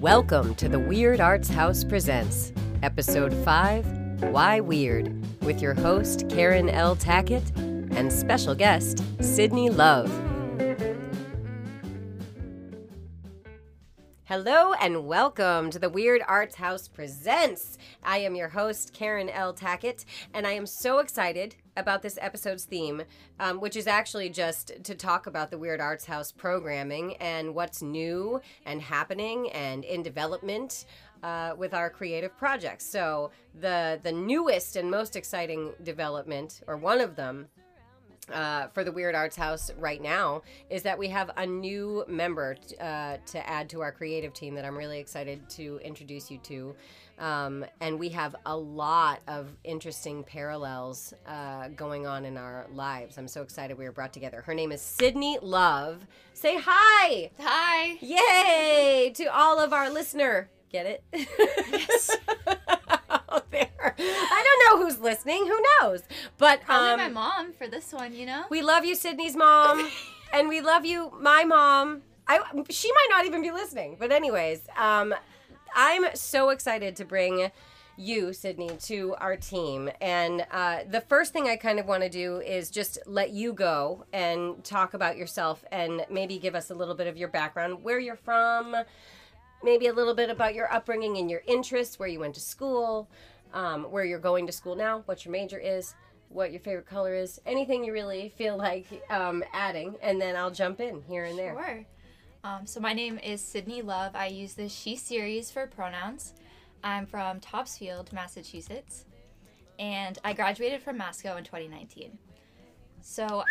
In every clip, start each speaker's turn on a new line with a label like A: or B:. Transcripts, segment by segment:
A: Welcome to the Weird Arts House Presents, Episode 5 Why Weird, with your host, Caren L. Tackett, and special guest, Sydney Love. Hello and welcome to the Weird Arts House Presents. I am your host, Caren L. Tackett, and I am so excited about this episode's theme, um, which is actually just to talk about the Weird Arts House programming and what's new and happening and in development. Uh, with our creative projects, so the the newest and most exciting development, or one of them, uh, for the Weird Arts House right now is that we have a new member t- uh, to add to our creative team that I'm really excited to introduce you to. Um, and we have a lot of interesting parallels uh, going on in our lives. I'm so excited we were brought together. Her name is Sydney Love. Say hi!
B: Hi.
A: Yay! To all of our listener. Get it?
B: Yes.
A: I don't know who's listening. Who knows? But
B: Probably
A: um,
B: my mom for this one, you know?
A: we love you, Sydney's mom, and we love you, my mom. I she might not even be listening, but anyways, um, I'm so excited to bring you, Sydney, to our team. And uh, the first thing I kind of want to do is just let you go and talk about yourself and maybe give us a little bit of your background, where you're from, maybe a little bit about your upbringing and your interests, where you went to school, um, where you're going to school now, what your major is, what your favorite color is, anything you really feel like um, adding, and then I'll jump in here and there.
B: Sure. Um, so my name is Sydney Love. I use the she series for pronouns. I'm from Topsfield, Massachusetts, and I graduated from Masco in 2019. So,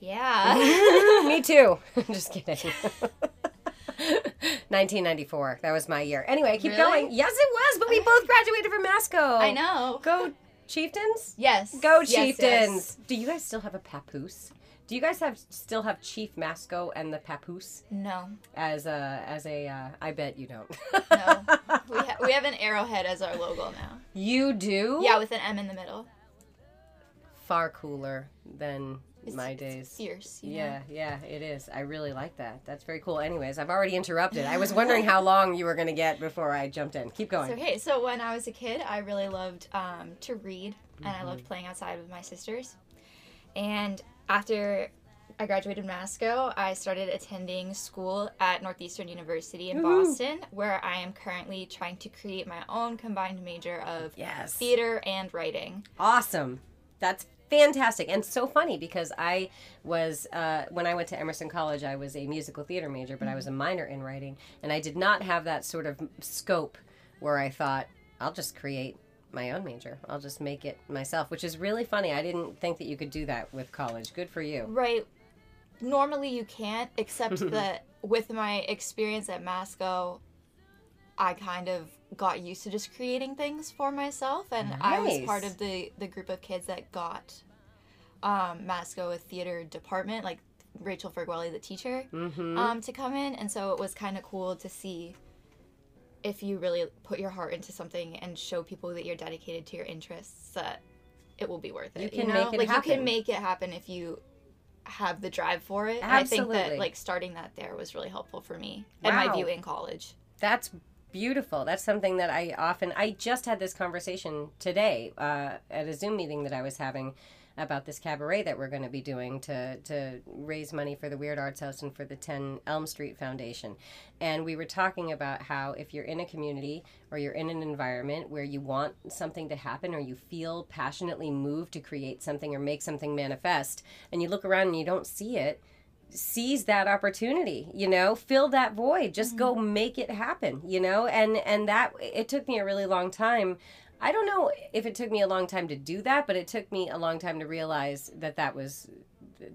B: yeah.
A: Me too. I'm Just kidding. 1994. That was my year. Anyway, keep
B: Really?
A: going. Yes, it was, but we both graduated from Masco.
B: I know.
A: Go Chieftains.
B: Yes.
A: Go
B: Yes,
A: Chieftains.
B: yes.
A: Do you guys still have a papoose? Do you guys have still have Chief Masco and the papoose
B: No.
A: as a as a? Uh, I bet you don't.
B: No. we, ha- we have an arrowhead as our logo now.
A: you do.
B: Yeah, with an M in the middle.
A: Far cooler than
B: It's,
A: my
B: it's
A: days.
B: fierce. you know?
A: Yeah, yeah, it is. I really like that. That's very cool. Anyways, I've already interrupted. I was wondering how long you were going to get before I jumped in. Keep going.
B: So, okay, so when I was a kid, I really loved um, to read, and I
A: Mm-hmm.
B: loved playing outside with my sisters. And after I graduated Masco, I started attending school at Northeastern University in
A: Woohoo.
B: Boston, where I am currently trying to create my own combined major of
A: Yes.
B: theater and writing.
A: Awesome. That's fantastic and so funny because I was uh, when I went to Emerson College, I was a musical theater major, but I was a minor in writing, and I did not have that sort of scope where I thought I'll just create my own major. I'll just make it myself, which is really funny. I didn't think that you could do that with college. Good for you.
B: Right. Normally you can't, except that with my experience at Masco, I kind of got used to just creating things for myself, and I was part of the the group of kids that got um, Masco a theater department, like Rachel Fergueli, the teacher,
A: Mm-hmm.
B: um, to come in, and so it was kind of cool to see if you really put your heart into something and show people that you're dedicated to your interests that it will be worth it.
A: You
B: You,
A: can
B: know,
A: make it
B: like you can make it happen if you have the drive for it. And I think that like starting that there was really helpful for me and my view in college.
A: That's beautiful. That's something that I often. I just had this conversation today uh, at a Zoom meeting that I was having about this cabaret that we're going to be doing to to raise money for the Weird Arts House and for the 10 Elm Street Foundation. And we were talking about how if you're in a community or you're in an environment where you want something to happen or you feel passionately moved to create something or make something manifest and you look around and you don't see it, seize that opportunity you know fill that void just go make it happen you know? And and that it took me a really long time. I don't know if it took me a long time to do that but it took me a long time to realize that that was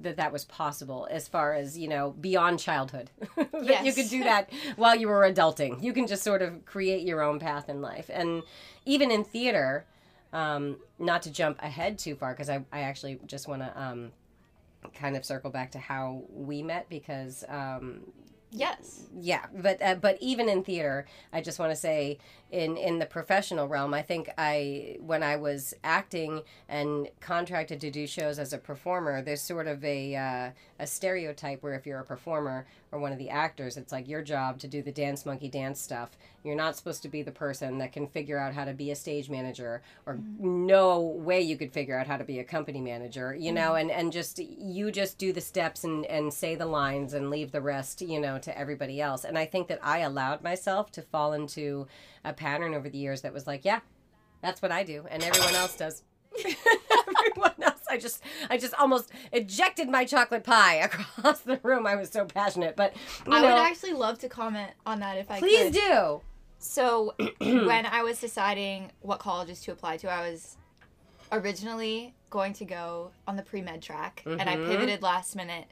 A: that that was possible as far as you know beyond childhood. That you could do that while you were adulting. You can just sort of create your own path in life. And even in theater um, not to jump ahead too far because I, I actually just want to um, kind of circle back to how we met because um,
B: Yes.
A: yeah but uh, but even in theater i just want to say in in the professional realm i think i when i was acting and contracted to do shows as a performer there's sort of a uh, a stereotype where if you're a performer or one of the actors it's like your job to do the dance monkey dance stuff. You're not supposed to be the person that can figure out how to be a stage manager or no way you could figure out how to be a company manager you know and and just you just do the steps and and say the lines and leave the rest you know to everybody else. And i think that i allowed myself to fall into a pattern over the years that was like yeah that's what i do. And everyone else does. Everyone else i just i just almost ejected my chocolate pie across the room. I was so passionate. But
B: I
A: know.
B: would actually love to comment on that if I
A: please
B: could.
A: do.
B: So, when I was deciding what colleges to apply to, I was originally going to go on the pre med track, and I
A: Mhm.
B: pivoted last minute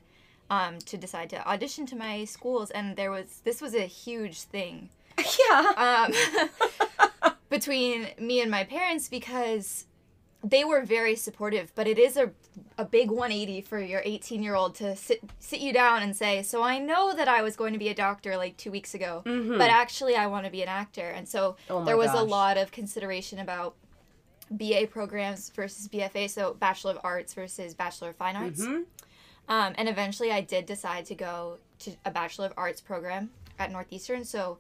B: um, to decide to audition to my schools. And there was this was a huge thing
A: yeah
B: um, between me and my parents because they were very supportive. But it is a a big 180 for your 18 year old to sit sit you down and say, "So I know that I was going to be a doctor like two weeks ago,
A: Mhm.
B: but actually I want to be an actor." And so
A: Oh
B: there was a lot of consideration about BA programs versus BFA, so Bachelor of Arts versus Bachelor of Fine Arts.
A: Mhm.
B: Um, and eventually, I did decide to go to a Bachelor of Arts program at Northeastern. So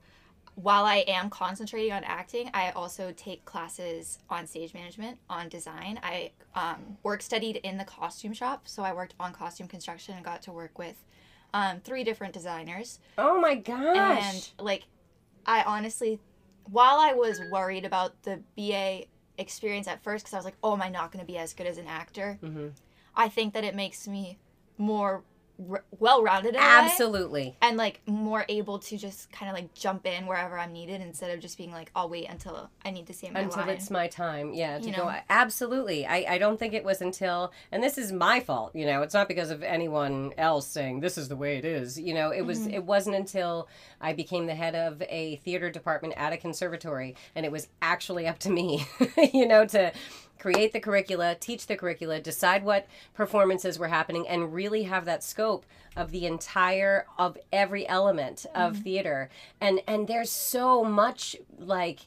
B: while I am concentrating on acting, I also take classes on stage management, on design. I um, work studied in the costume shop, so I worked on costume construction and got to work with um, three different designers.
A: oh my gosh
B: And like, I honestly, while I was worried about the BA experience at first, because I was like, oh, am I not going to be as good as an actor?
A: Mhm.
B: I think that it makes me more r- well-rounded in a way,
A: absolutely
B: and like more able to just kind of like jump in wherever I'm needed instead of just being like, I'll wait until I need to say my
A: until
B: line.
A: it's my time yeah to
B: You
A: go
B: know?
A: absolutely I, I don't think it was until and this is my fault you know it's not because of anyone else saying this is the way it is you know it was
B: Mm-hmm.
A: it wasn't until i became the head of a theater department at a conservatory and it was actually up to me you know to create the curricula teach the curricula decide what performances were happening and really have that scope of the entire of every element of
B: Mm-hmm.
A: theater and and there's so much like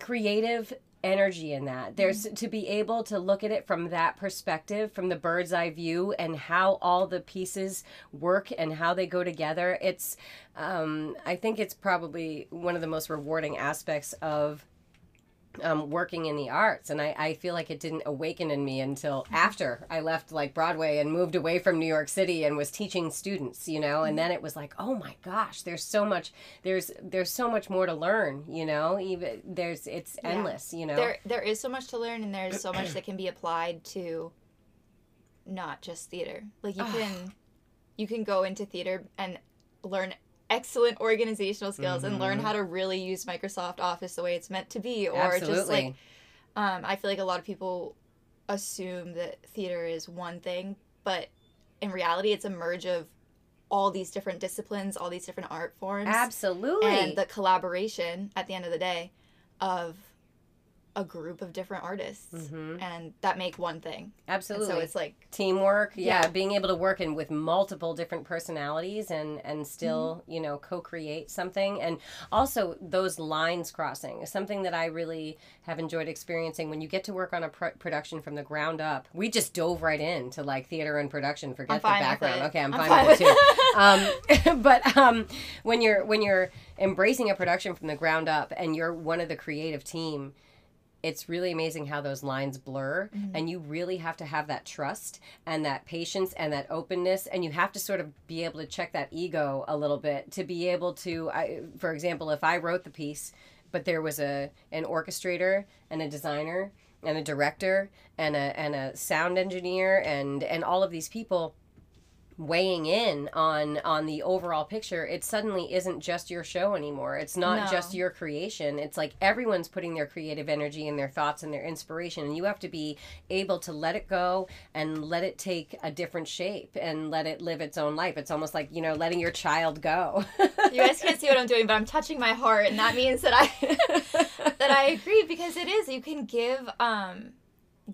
A: creative energy in that. There's to be able to look at it from that perspective, from the bird's eye view, and how all the pieces work and how they go together. It's, um, I think it's probably one of the most rewarding aspects of um, working in the arts and I, I feel like it didn't awaken in me until after i left like broadway and moved away from new york city and was teaching students you know? And then it was like oh my gosh there's so much there's there's so much more to learn you know? Even there's it's
B: Yeah.
A: endless you know?
B: There there is so much to learn and there's so much that can be applied to not just theater. Like you can you can go into theater and learn excellent organizational skills and learn
A: Mhm.
B: how to really use microsoft office the way it's meant to be or just like um, i feel like a lot of people assume that theater is one thing but in reality it's a merge of all these different disciplines all these different art forms
A: absolutely
B: and the collaboration at the end of the day of a group of different artists
A: Mhm.
B: and that make one thing. And
A: absolutely.
B: so it's like
A: teamwork yeah,
B: Yeah.
A: being able to work in with multiple different personalities and and still
B: Mm-hmm.
A: you know co-create something. And also those lines crossing is something that i really have enjoyed experiencing. When you get to work on a pro- production from the ground up we just dove right into like theater and production. Forget the background. okay i'm,
B: I'm
A: fine,
B: fine
A: with it. Too um, but um, when you're when you're embracing a production from the ground up and you're one of the creative team it's really amazing how those lines blur
B: Mm-hmm.
A: and you really have to have that trust and that patience and that openness and you have to sort of be able to check that ego a little bit to be able to I, for example if i wrote the piece but there was a an orchestrator and a designer and a director and a and a sound engineer and and all of these people weighing in on on the overall picture it suddenly isn't just your show anymore. It's not
B: No.
A: just your creation. It's like everyone's putting their creative energy and their thoughts and their inspiration and you have to be able to let it go and let it take a different shape and let it live its own life. It's almost like you know letting your child go.
B: You guys can't see what i'm doing but i'm touching my heart and that means that i that i agree because it is you can give um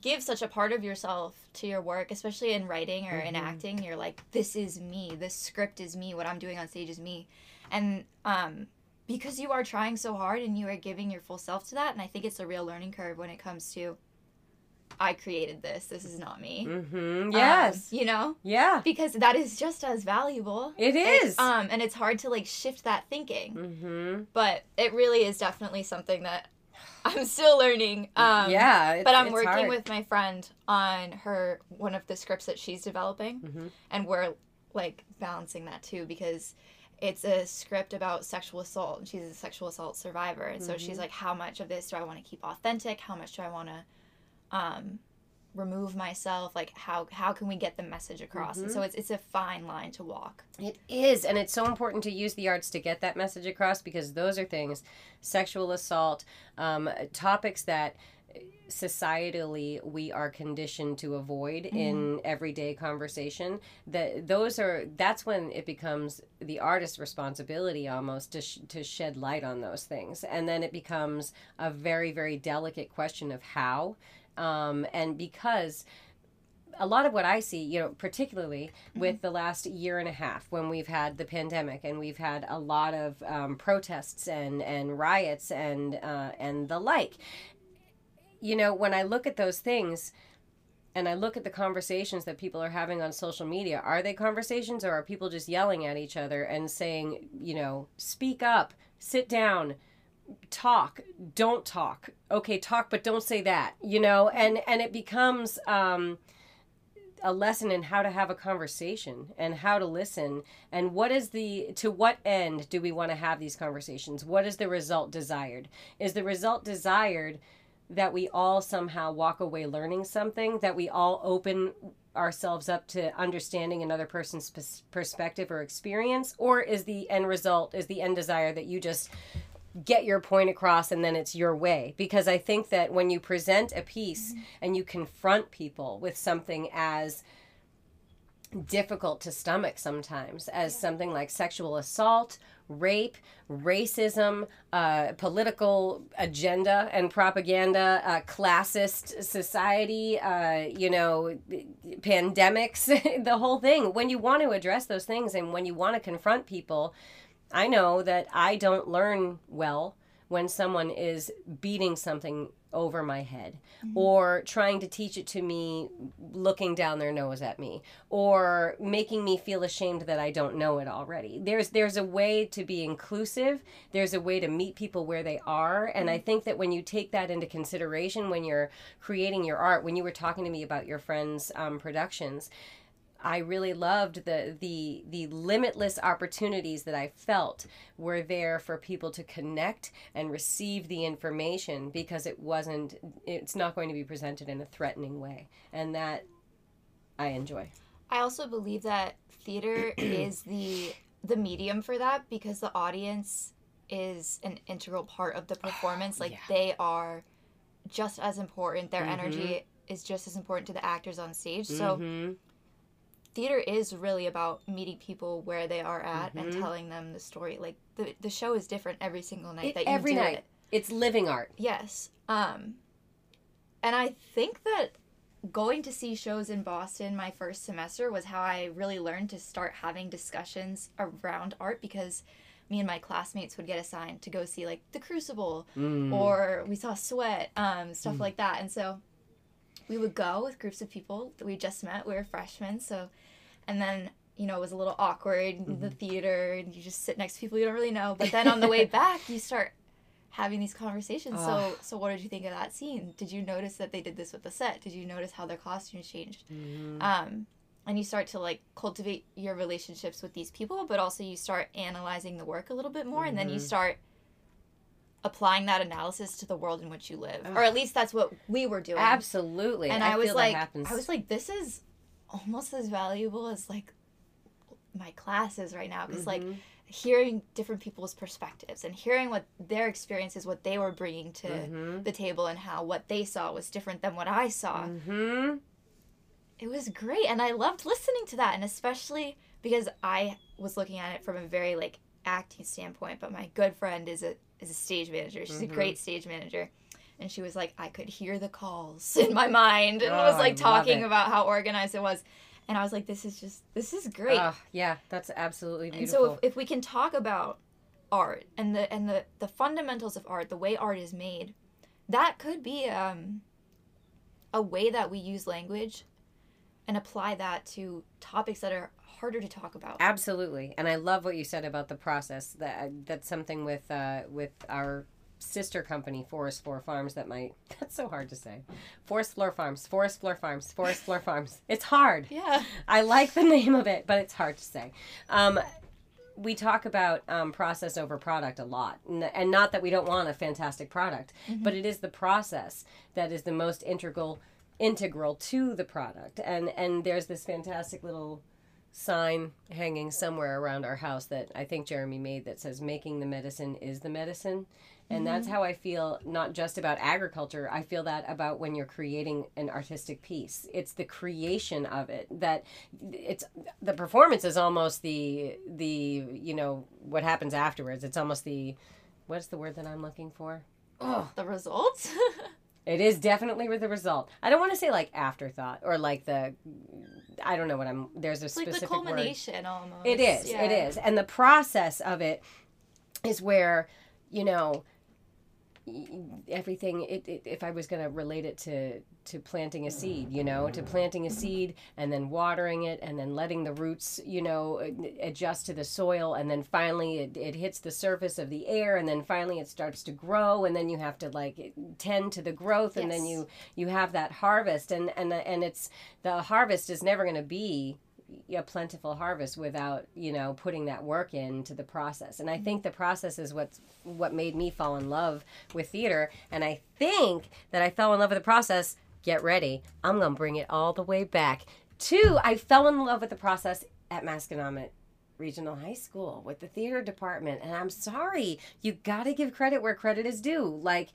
B: give such a part of yourself to your work, especially in writing or in
A: Mhm.
B: acting. You're like, this is me. This script is me. What I'm doing on stage is me. And um, because you are trying so hard and you are giving your full self to that, and I think it's a real learning curve when it comes to, I created this. This is not me.
A: Mm-hmm.
B: Um,
A: Yes.
B: you know,
A: yeah.
B: because that is just as valuable.
A: It
B: It-
A: is.
B: um, and it's hard to like shift that thinking,
A: mm-hmm.
B: but it really is definitely something that I'm still learning. Um,
A: yeah.
B: But I'm working
A: hard.
B: with my friend on her one of the scripts that she's developing,
A: Mhm.
B: and we're like balancing that too because it's a script about sexual assault, and she's a sexual assault survivor, and so
A: Mhm.
B: she's like, how much of this do I want to keep authentic? How much do I want to um, remove myself? Like, how how can we get the message across? And so
A: Mm-hmm.
B: it's it's a fine line to walk.
A: It is, and it's so important to use the arts to get that message across because those are things, sexual assault, um, topics that societally we are conditioned to avoid in everyday conversation. That those are that's when it becomes the artist's responsibility almost to sh- to shed light on those things, and then it becomes a very very delicate question of how, um, and because a lot of what I see, you know, particularly with the last year and a half when we've had the pandemic and we've had a lot of um, protests and, and riots and uh, and the like. You know, when I look at those things and I look at the conversations that people are having on social media, are they conversations or are people just yelling at each other and saying, you know, speak up, sit down, talk don't talk. Okay talk but don't say that you know? And and it becomes um a lesson in how to have a conversation and how to listen. And what is the to what end do we want to have these conversations? What is the result desired? Is the result desired that we all somehow walk away learning something that we all open ourselves up to understanding another person's pers- perspective or experience? Or is the end result is the end desire that you just get your point across and then it's your way. Because i think that when you present a piece and you confront people with something as difficult to stomach sometimes as something like sexual assault rape racism uh, political agenda and propaganda uh, classist society uh, you know pandemics the whole thing. When you want to address those things and when you want to confront people I know that I don't learn well when someone is beating something over my head or trying to teach it to me looking down their nose at me or making me feel ashamed that I don't know it already. There's there's a way to be inclusive. There's a way to meet people where they are and I think that when you take that into consideration when you're creating your art, when you were talking to me about your friends um, productions, I really loved the the the limitless opportunities that I felt were there for people to connect and receive the information because it wasn't it's not going to be presented in a threatening way and that I enjoy.
B: I also believe that theater is the the medium for that because the audience is an integral part of the performance. Like
A: yeah.
B: they are just as important. Their
A: Mhm.
B: energy is just as important to the actors on stage. So
A: Mhm.
B: Theater is really about meeting people where they are at and
A: Mhm.
B: telling them the story. Like the the show is different every single night
A: It-
B: that you
A: every
B: do
A: night.
B: it.
A: It's living art.
B: Yes. Um and I think that going to see shows in Boston my first semester was how I really learned to start having discussions around art because me and my classmates would get assigned to go see like The Crucible
A: Mm.
B: or we saw Sweat, um, stuff like that. And so we would go with groups of people that we just met. We were freshmen, so and then you know it was a little awkward in the theater, and you just sit next to people you don't really know. But then on the way back, you start having these conversations. So so what did you think of that scene? Did you notice that they did this with the set? Did you notice how their costumes changed?
A: Mhm.
B: Um, and you start to like cultivate your relationships with these people, but also you start analyzing the work a little bit more, and then you
A: Mhm.
B: start applying that analysis to the world in which you live,
A: Ugh.
B: or at least that's what we were doing.
A: Absolutely.
B: And I, was
A: feel
B: like,
A: that happens.
B: I was like, this is almost as valuable as like my classes right now, because like
A: Mhm.
B: hearing different people's perspectives and hearing what their experiences, what they were bringing to
A: Mhm.
B: the table, and how what they saw was different than what I saw
A: Mhm.
B: it was great and i loved listening to that and especially because i was looking at it from a very like acting standpoint but my good friend is a is a stage manager she's a great stage manager and she was like, I could hear the calls in my mind, and
A: Oh,
B: was like
A: love
B: talking about how organized it was, and I was like, this is just this is great.
A: Oh, yeah, that's absolutely beautiful.
B: and so if, if we can talk about art and the and the the fundamentals of art, the way art is made, that could be um a way that we use language and apply that to topics that are harder to talk about.
A: Absolutely, and I love what you said about the process. That that's something with uh, with our sister company, Forest Floor Farms. That might that's so hard to say. Forest Floor Farms, Forest Floor Farms, Forest Floor Farms. It's hard.
B: Yeah.
A: I like the name of it, but it's hard to say. Um, we talk about um, process over product a lot, and not that we don't want a fantastic product, but it is the process that is the most integral integral to the product. And and there's this fantastic little sign hanging somewhere around our house that I think Jeremy made that says "Making the medicine is the medicine." And mm-hmm. that's how I feel not just about agriculture. I feel that about when you're creating an artistic piece. It's the creation of it that it's the performance is almost the the you know what happens afterwards. It's almost the what's the word that I'm looking for? Oh,
B: The results?
A: it is definitely with the result. I don't want to say like afterthought or like the I don't know what I'm there's a
B: it's like
A: specific
B: the
A: word.
B: culmination almost.
A: It is.
B: Yeah.
A: It is. And the process of it is where, you know, y- everything it, it, if i was going to relate it to to planting a seed you know to planting a seed and then watering it and then letting the roots you know adjust to the soil and then finally it, it hits the surface of the air and then finally it starts to grow and then you have to like tend to the growth and then you you have that harvest and and and it's the harvest is never going to be a plentiful harvest without you know putting that work into the process. And i think the process is what's what made me fall in love with theater. And i think that i fell in love with the process get ready i'm gonna bring it all the way back. To i fell in love with the process at masconomet regional high school with the theater department. And i'm sorry you gotta give credit where credit is due. Like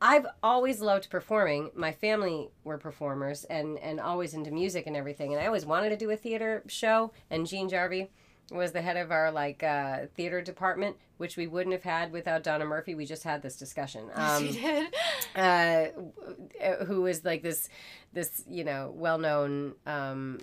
A: I've always loved performing. My family were performers and and always into music and everything. And I always wanted to do a theater show. And Jean Jarvie was the head of our like uh, theater department, which we wouldn't have had without Donna Murphy. We just had this discussion. Um,
B: she did.
A: uh, who is like this this you know well known um,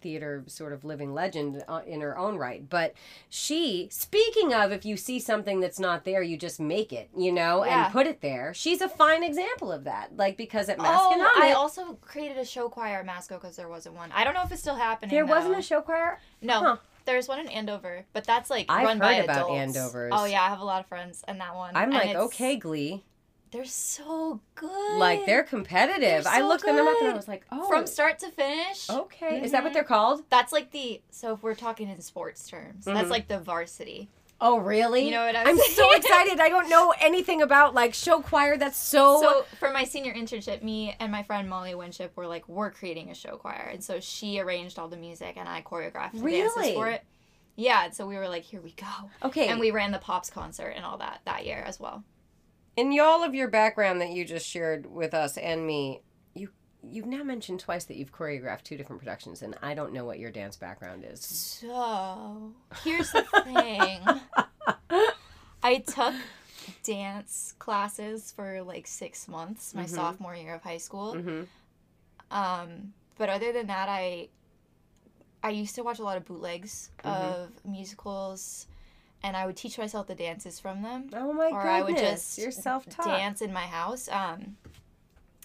A: theater sort of living legend uh, in her own right. But she, speaking of, if you see something that's not there, you just make it, you know,
B: Yeah.
A: and put it there. She's a fine example of that. Like because at
B: Oh, I also created a show choir at Masco because there wasn't one. I don't know if it's still happening.
A: there wasn't a show choir.
B: No,
A: Huh.
B: there's one in Andover, but that's like
A: I've
B: run by
A: heard about
B: adults.
A: Andovers.
B: Oh yeah, I have a lot of friends in that one.
A: I'm
B: and
A: like, okay, Glee.
B: They're so good.
A: Like they're competitive.
B: They're
A: I
B: so
A: looked them up and I was like, oh,
B: from start to finish.
A: okay. Is that what
B: Mhm.
A: they're called?
B: That's like the so if we're talking in sports terms,
A: Mhm.
B: that's like the varsity.
A: Oh, really?
B: You know what I'm
A: I'm so excited. I don't know anything about like show choir. That's so.
B: So for my senior internship, me and my friend Molly Winship were like, we're creating a show choir, and so she arranged all the music and I choreographed the dances for it. Yeah, so we were like, here we go,
A: okay.
B: and we ran the pops concert and all that that year as well.
A: In all of your background that you just shared with us and me, you you've now mentioned twice that you've choreographed two different productions, and I don't know what your dance background is.
B: So here's the thing. I took dance classes for like six months my
A: Mhm.
B: sophomore year of high school.
A: Mm-hmm.
B: Um, but other than that, I I used to watch a lot of bootlegs
A: Mhm.
B: of musicals, and I would teach myself the dances from them.
A: Oh my
B: Or
A: goodness!
B: I would just
A: You're self-taught.
B: Dance in my house. Um,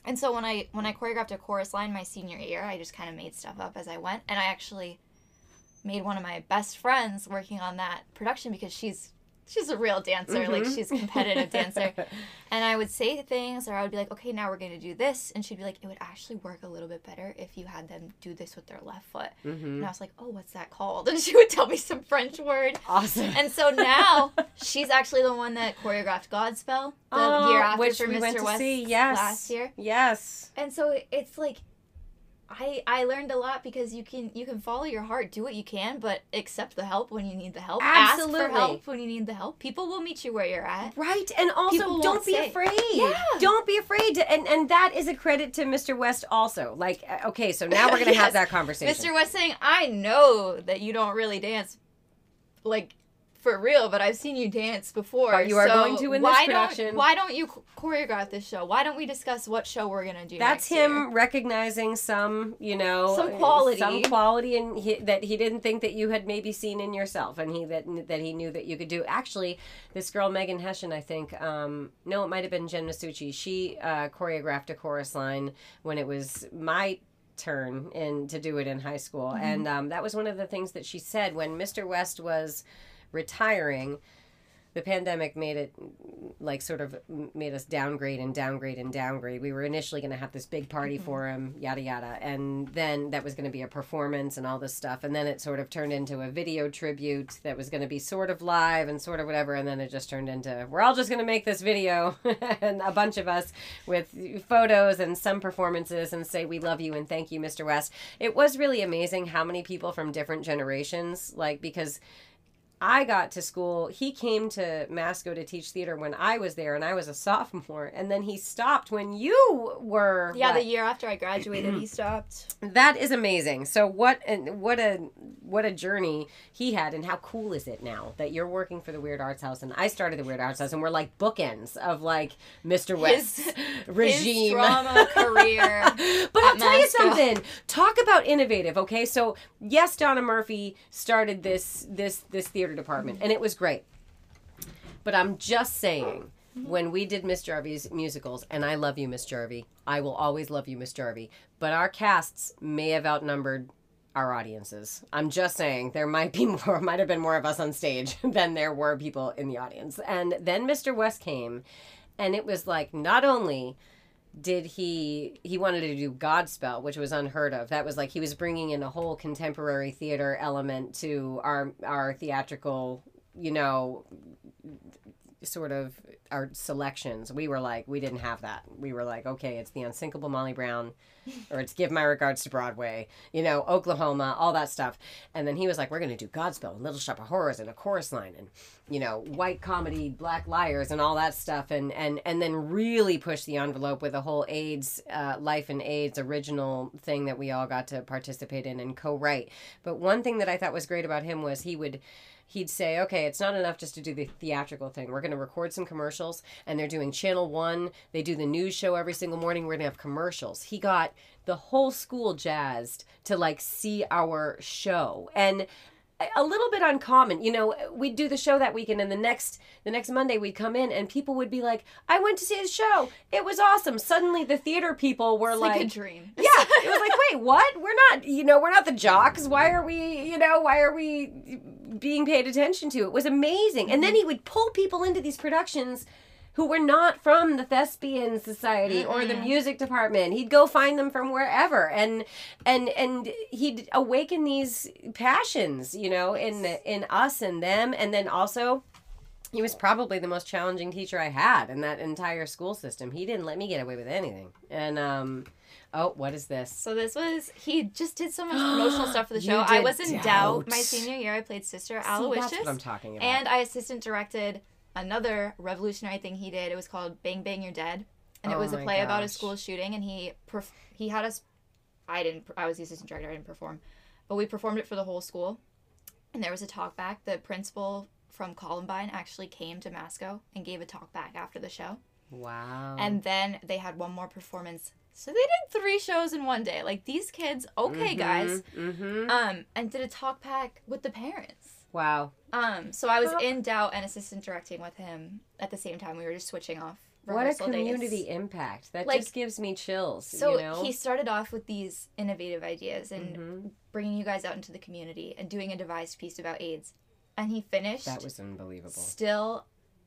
B: and so when I when I choreographed a chorus line my senior year, I just kind of made stuff up as I went, and I actually made one of my best friends working on that production because she's she's a real dancer, like
A: Mhm.
B: she's a competitive dancer. And I would say things, or I would be like, okay, now we're going to do this. And she'd be like, it would actually work a little bit better if you had them do this with their left foot.
A: mm-hmm.
B: And I was like, oh, what's that called? And she would tell me some French word.
A: Awesome.
B: And so now she's actually the one that choreographed Godspell the
A: Oh,
B: year after
A: which
B: for
A: we
B: Mr.
A: went to
B: West
A: see. Yes.
B: last year.
A: Yes.
B: And so it's like I I learned a lot because you can you can follow your heart, do what you can, but accept the help when you need the help.
A: Absolutely.
B: Ask for help when you need the help. People will meet you where you're at.
A: Right, and also
B: People
A: don't be
B: say.
A: afraid.
B: Yeah.
A: Don't be afraid, to, and and that is a credit to Mr. West also. Like, uh, okay, so now we're gonna have that conversation.
B: Mr. West saying, I know that you don't really dance like for real, but I've seen you dance before.
A: But you are
B: so
A: going to in this
B: why
A: production.
B: Don't, why don't you choreograph this show? Why don't we discuss what show we're gonna do?
A: That's him
B: year?
A: recognizing some, you know,
B: Some quality.
A: some quality, and he, that he didn't think that you had maybe seen in yourself, and he that that he knew that you could do. Actually, this girl Megan Hessian, I think, um, no, it might have been Jen Masucci. She uh, choreographed a chorus line when it was my turn in to do it in high school,
B: Mm-hmm.
A: and um, that was one of the things that she said when Mr. West was retiring the pandemic made it like sort of made us downgrade and downgrade and downgrade. We were initially going to have this big party mm-hmm. for him, yada yada, and then that was going to be a performance and all this stuff, and then it sort of turned into a video tribute that was going to be sort of live and sort of whatever, and then it just turned into we're all just going to make this video and a bunch of us with photos and some performances and say we love you and thank you, Mr. West. It was really amazing how many people from different generations, like because I got to school. He came to Masco to teach theater when I was there, and I was a sophomore. And then he stopped when you were.
B: Yeah,
A: what?
B: the year after I graduated, he stopped.
A: that is amazing. So what? And what a what a journey he had, and how cool is it now that you're working for the Weird Arts House, and I started the Weird Arts House, and we're like bookends of like Mr. West's
B: His
A: regime.
B: drama career.
A: But I'll tell you something. Talk about innovative, okay? So yes, Donna Murphy started this this this theater department, and it was great. But I'm just saying, when we did Miss Jarvie's musicals, and I love you, Miss Jarvie, I will always love you, Miss Jarvie. But our casts may have outnumbered our audiences. I'm just saying there might be more, might have been more of us on stage than there were people in the audience. And then Mr. West came, and it was like not only did he he wanted to do Godspell, which was unheard of. That was like he was bringing in a whole contemporary theater element to our our theatrical, you know, sort of our selections. We were like we didn't have that. We were like, okay, it's the unsinkable Molly Brown or it's give my regards to Broadway, you know, Oklahoma, all that stuff. And then he was like, we're going to do Godspell and Little Shop of Horrors and a chorus line and you know, white comedy, black liars, and all that stuff, and and and then really push the envelope with a whole AIDS, uh, life and AIDS original thing that we all got to participate in and co-write. But one thing that I thought was great about him was he would he'd say, okay, it's not enough just to do the theatrical thing. We're going to record some commercials, and they're doing Channel One. They do the news show every single morning. We're going to have commercials. He got the whole school jazzed to like see our show, and a little bit uncommon. You know, we'd do the show that weekend, and the next the next Monday we'd come in, and people would be like, "I went to see the show. It was awesome." Suddenly, the theater people were
B: It's
A: like,
B: like a dream.
A: yeah, it was like, wait, what? We're not, you know, we're not the jocks. Why are we, you know, why are we being paid attention to? It was amazing. And then mm-hmm. he would pull people into these productions who were not from the thespian society or the music department. He'd go find them from wherever and and and he'd awaken these passions, you know, in in us and them and then also he was probably the most challenging teacher I had in that entire school system. He didn't let me get away with anything. And um oh, what is this?
B: So this was he just did so much promotional stuff for the show. I was in doubt. my senior year. I played Sister
A: See,
B: Aloysius,
A: that's what I'm talking about.
B: and I assistant directed another revolutionary thing he did. It was called Bang Bang You're Dead, and it
A: Oh
B: was a
A: my
B: play about a school shooting. And he perf- he had us. I didn't. I was the assistant director. I didn't perform, but we performed it for the whole school. And there was a talk back. The principal from Columbine actually came to Masco and gave a talk back after the show.
A: wow.
B: And then they had one more performance. So they did three shows in one day. Like these kids, okay, guys.
A: Mm-hmm.
B: Um, and did a talk back with the parents.
A: Wow.
B: Um, so I was in doubt and assistant directing with him at the same time. We were just switching off.
A: What a
B: rehearsal days.
A: community impact. That
B: Like-
A: just gives me chills.
B: So
A: you know?
B: he started off with these innovative ideas and
A: Mhm.
B: bringing you guys out into the community and doing a devised piece about AIDS. And he finished
A: That was unbelievable.
B: still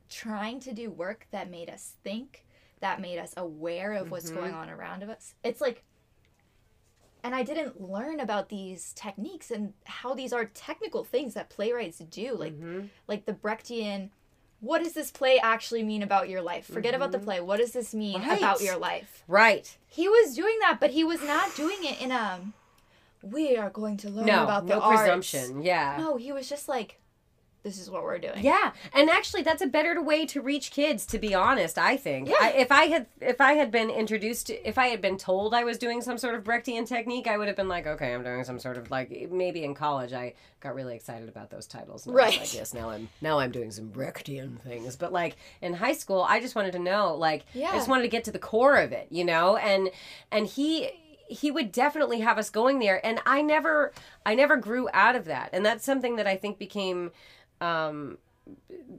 B: trying to do work that made us think, that made us aware of what's
A: Mhm.
B: going on around us. It's like and I didn't learn about these techniques and how these are technical things that playwrights do. Like
A: Mhm.
B: like the Brechtian what does this play actually mean about your life? Forget about the play. What does this mean
A: Mm-hmm. Right.
B: about your life?
A: Right.
B: He was doing that, but he was not doing it in a we are going to learn
A: No,
B: about the
A: no
B: arts."
A: presumption. Yeah.
B: No, he was just like this is what we're doing.
A: Yeah, and actually, that's a better way to reach kids. To be honest, I think.
B: Yeah.
A: I, if I had, if I had been introduced, to, if I had been told I was doing some sort of Brechtian technique, I would have been like, okay, I'm doing some sort of like maybe in college I got really excited about those titles. And I
B: Right.
A: like, yes, now I'm now I'm doing some Brechtian things. But like in high school, I just wanted to know, like,
B: yeah.
A: I just wanted to get to the core of it, you know, and and he he would definitely have us going there and i never i never grew out of that and that's something that i think became um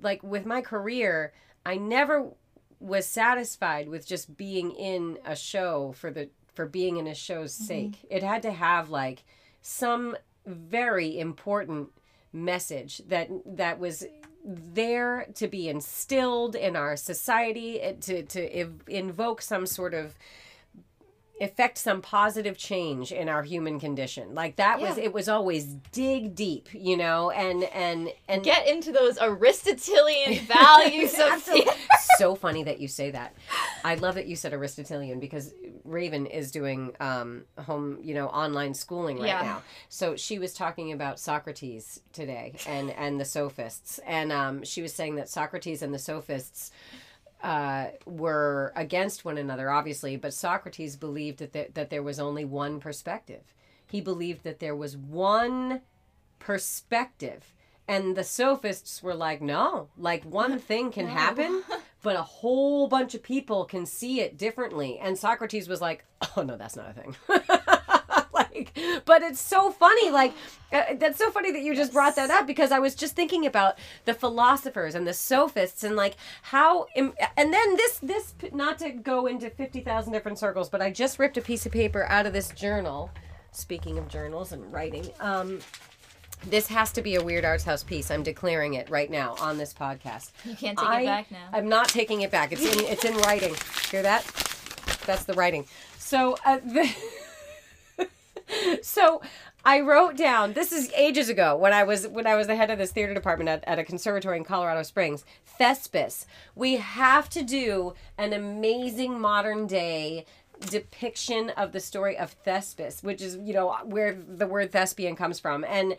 A: like with my career i never was satisfied with just being in a show for the for being in a show's sake. It had to have like some very important message that that was there to be instilled in our society eh, to to ev- invoke some sort of effect some positive change in our human condition like that was it was always dig deep you know and and and
B: Get into those Aristotelian values of
A: so funny that you say that. I love that you said Aristotelian because Raven is doing um, home, you know, online schooling right
B: Yeah.
A: now. So she was talking about Socrates today and and the sophists, and um, she was saying that Socrates and the sophists uh, were against one another, obviously, but Socrates believed that there, that there was only one perspective. He believed that there was one perspective. And the sophists were like, no, like one thing can
B: No.
A: happen, but a whole bunch of people can see it differently. And Socrates was like, oh, no, that's not a thing. like, but it's so funny. Like, uh, that's so funny that you just brought that up because I was just thinking about the philosophers and the sophists and like how, im- and then this, this, not to go into 50,000 different circles, but I just ripped a piece of paper out of this journal. Speaking of journals and writing, um, this has to be a Weird Arts House piece. I'm declaring it right now on this podcast.
B: You can't take
A: I-
B: it back now.
A: I'm not taking it back. It's in it's in writing. Hear that? That's the writing. So uh, the so I wrote down. This is ages ago when I was when I was the head of this theater department at, at a conservatory in Colorado Springs. Thespis. We have to do an amazing modern day depiction of the story of Thespis, which is, you know, where the word thespian comes from. And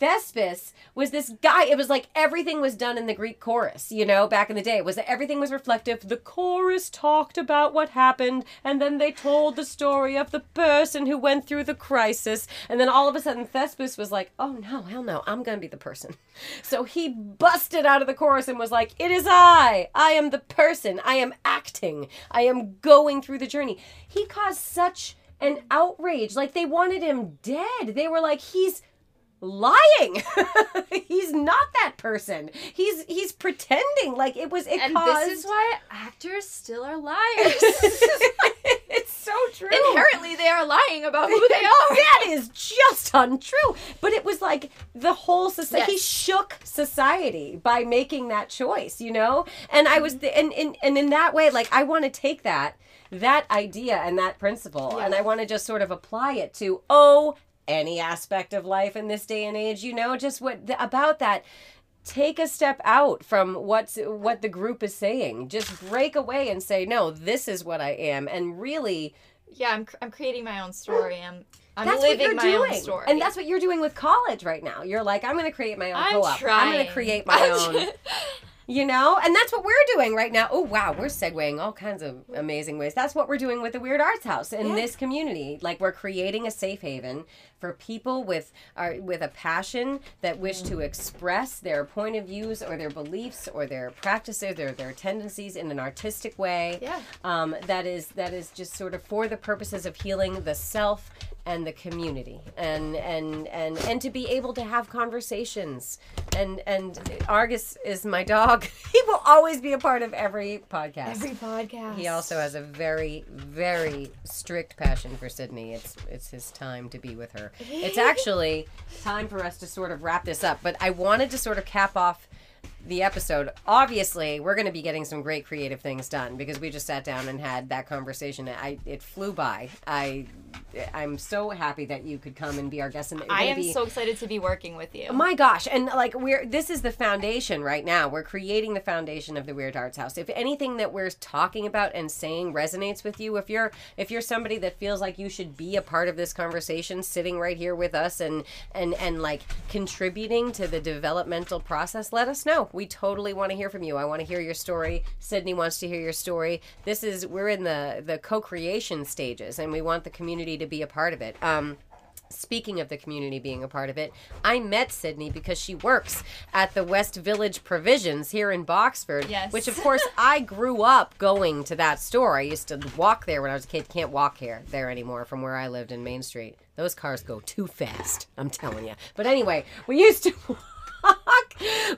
A: Thespis was this guy, it was like everything was done in the Greek chorus, you know, back in the day. It was everything was reflective. The chorus talked about what happened, and then they told the story of the person who went through the crisis. And then all of a sudden, Thespis was like, oh no, hell no, I'm going to be the person. So he busted out of the chorus and was like, it is I. I am the person. I am acting. I am going through the journey. He caused such an outrage. Like they wanted him dead. They were like, he's lying. he's not that person. He's he's pretending like it was it
B: and
A: caused
B: this is why actors still are liars.
A: so true.
B: Inherently, they are lying about who they are.
A: that is just untrue. But it was like the whole society. He shook society by making that choice, you know. And I was, mm-hmm. the, and, and and in that way, like I want to take that that idea and that principle, and I want to just sort of apply it to oh any aspect of life in this day and age. You know, just what the, about that. Take a step out from what's what the group is saying. Just break away and say, "No, this is what I am," and really
B: Yeah, I'm, I'm creating my own story. I'm I'm
A: that's what you're
B: my
A: doing.
B: own story.
A: And that's what you're doing with college right now. You're like, I'm going to create my own
B: I'm
A: co-op.
B: trying.
A: I'm going to create my own. You know, and that's what we're doing right now. Oh wow, we're segueing all kinds of amazing ways. That's what we're doing with the Weird Arts House in
B: Yeah.
A: this community. Like we're creating a safe haven for people with are with a passion that wish to express their point of views or their beliefs or their practices or their tendencies in an artistic way.
B: Yeah.
A: Um, that is that is just sort of for the purposes of healing the self and the community and and and and to be able to have conversations. And and Argus is my dog. He will always be a part of every podcast.
B: Every podcast.
A: he also has a very very strict passion for Sydney. It's it's his time to be with her. It's actually time for us to sort of wrap this up but I wanted to sort of cap off the episode obviously we're going to be getting some great creative things done because we just sat down and had that conversation i it flew by i I'm so happy that you could come and be our guest. And
B: I am
A: be,
B: so excited to be working with you.
A: my gosh and like we're this is the foundation right now we're creating the foundation of the weird arts house if anything that we're talking about and saying resonates with you if you're if you're somebody that feels like you should be a part of this conversation sitting right here with us and and and like contributing to the developmental process let us know we totally want to hear from you i want to hear your story sydney wants to hear your story this is we're in the the co-creation stages and we want the community to be a part of it um Speaking of the community being a part of it, I met Sydney because she works at the West Village Provisions here in Boxford.
B: Yes.
A: Which, of course, I grew up going to that store. I used to walk there when I was a kid. Can't walk here there anymore from where I lived in Main Street. Those cars go too fast. I'm telling you. But anyway, we used to.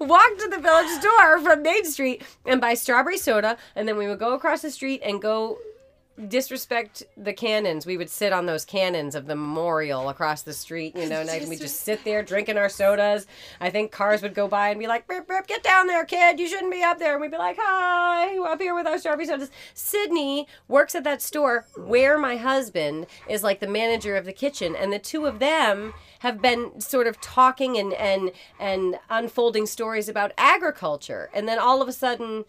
A: Walk, to the village store from Main Street and buy strawberry soda, and then we would go across the street and go disrespect the cannons. We would sit on those cannons of the memorial across the street, you know, and we'd just sit there drinking our sodas. I think cars would go by and be like, "Rip, rip, get down there, kid. You shouldn't be up there." And we'd be like, "Hi, up here with our strawberry sodas." Sydney works at that store where my husband is like the manager of the kitchen, and the two of them have been sort of talking and and and unfolding stories about agriculture. And then all of a sudden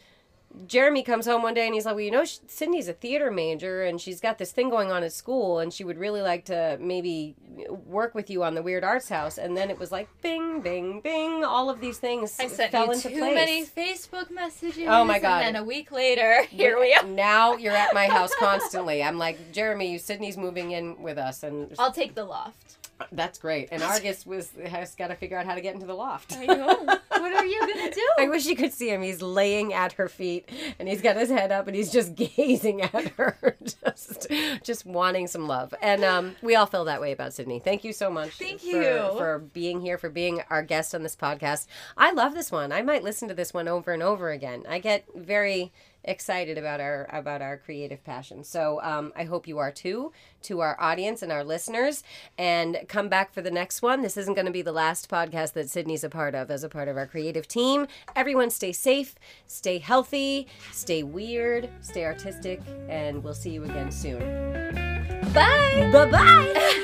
A: Jeremy comes home one day and he's like, "Well, you know, Sydney's a theater major and she's got this thing going on at school, and she would really like to maybe work with you on the Weird Arts House." And then it was like, bing, bing, bing, all of these things
B: I sent
A: fell
B: you
A: into
B: too
A: place.
B: many Facebook messages.
A: Oh my God.
B: And then a week later, here we are.
A: Now you're at my house constantly. I'm like, Jeremy, Sydney's moving in with us, and
B: I'll take the loft.
A: that's great. And Argus was has got to figure out how to get into the loft.
B: I know. what are you gonna do?
A: I wish you could see him. He's laying at her feet and he's got his head up and he's just gazing at her, just just wanting some love. And um, we all feel that way about Sydney. Thank you so much.
B: Thank
A: for,
B: you.
A: for being here, for being our guest on this podcast. I love this one. I might listen to this one over and over again. I get very excited about our about our creative passion. So um, I hope you are too. To our audience and our listeners, and come back for the next one. This isn't going to be the last podcast that Sydney's a part of as a part of our creative team. Everyone, stay safe, stay healthy, stay weird, stay artistic, and we'll see you again soon.
B: Bye.
A: Bye bye.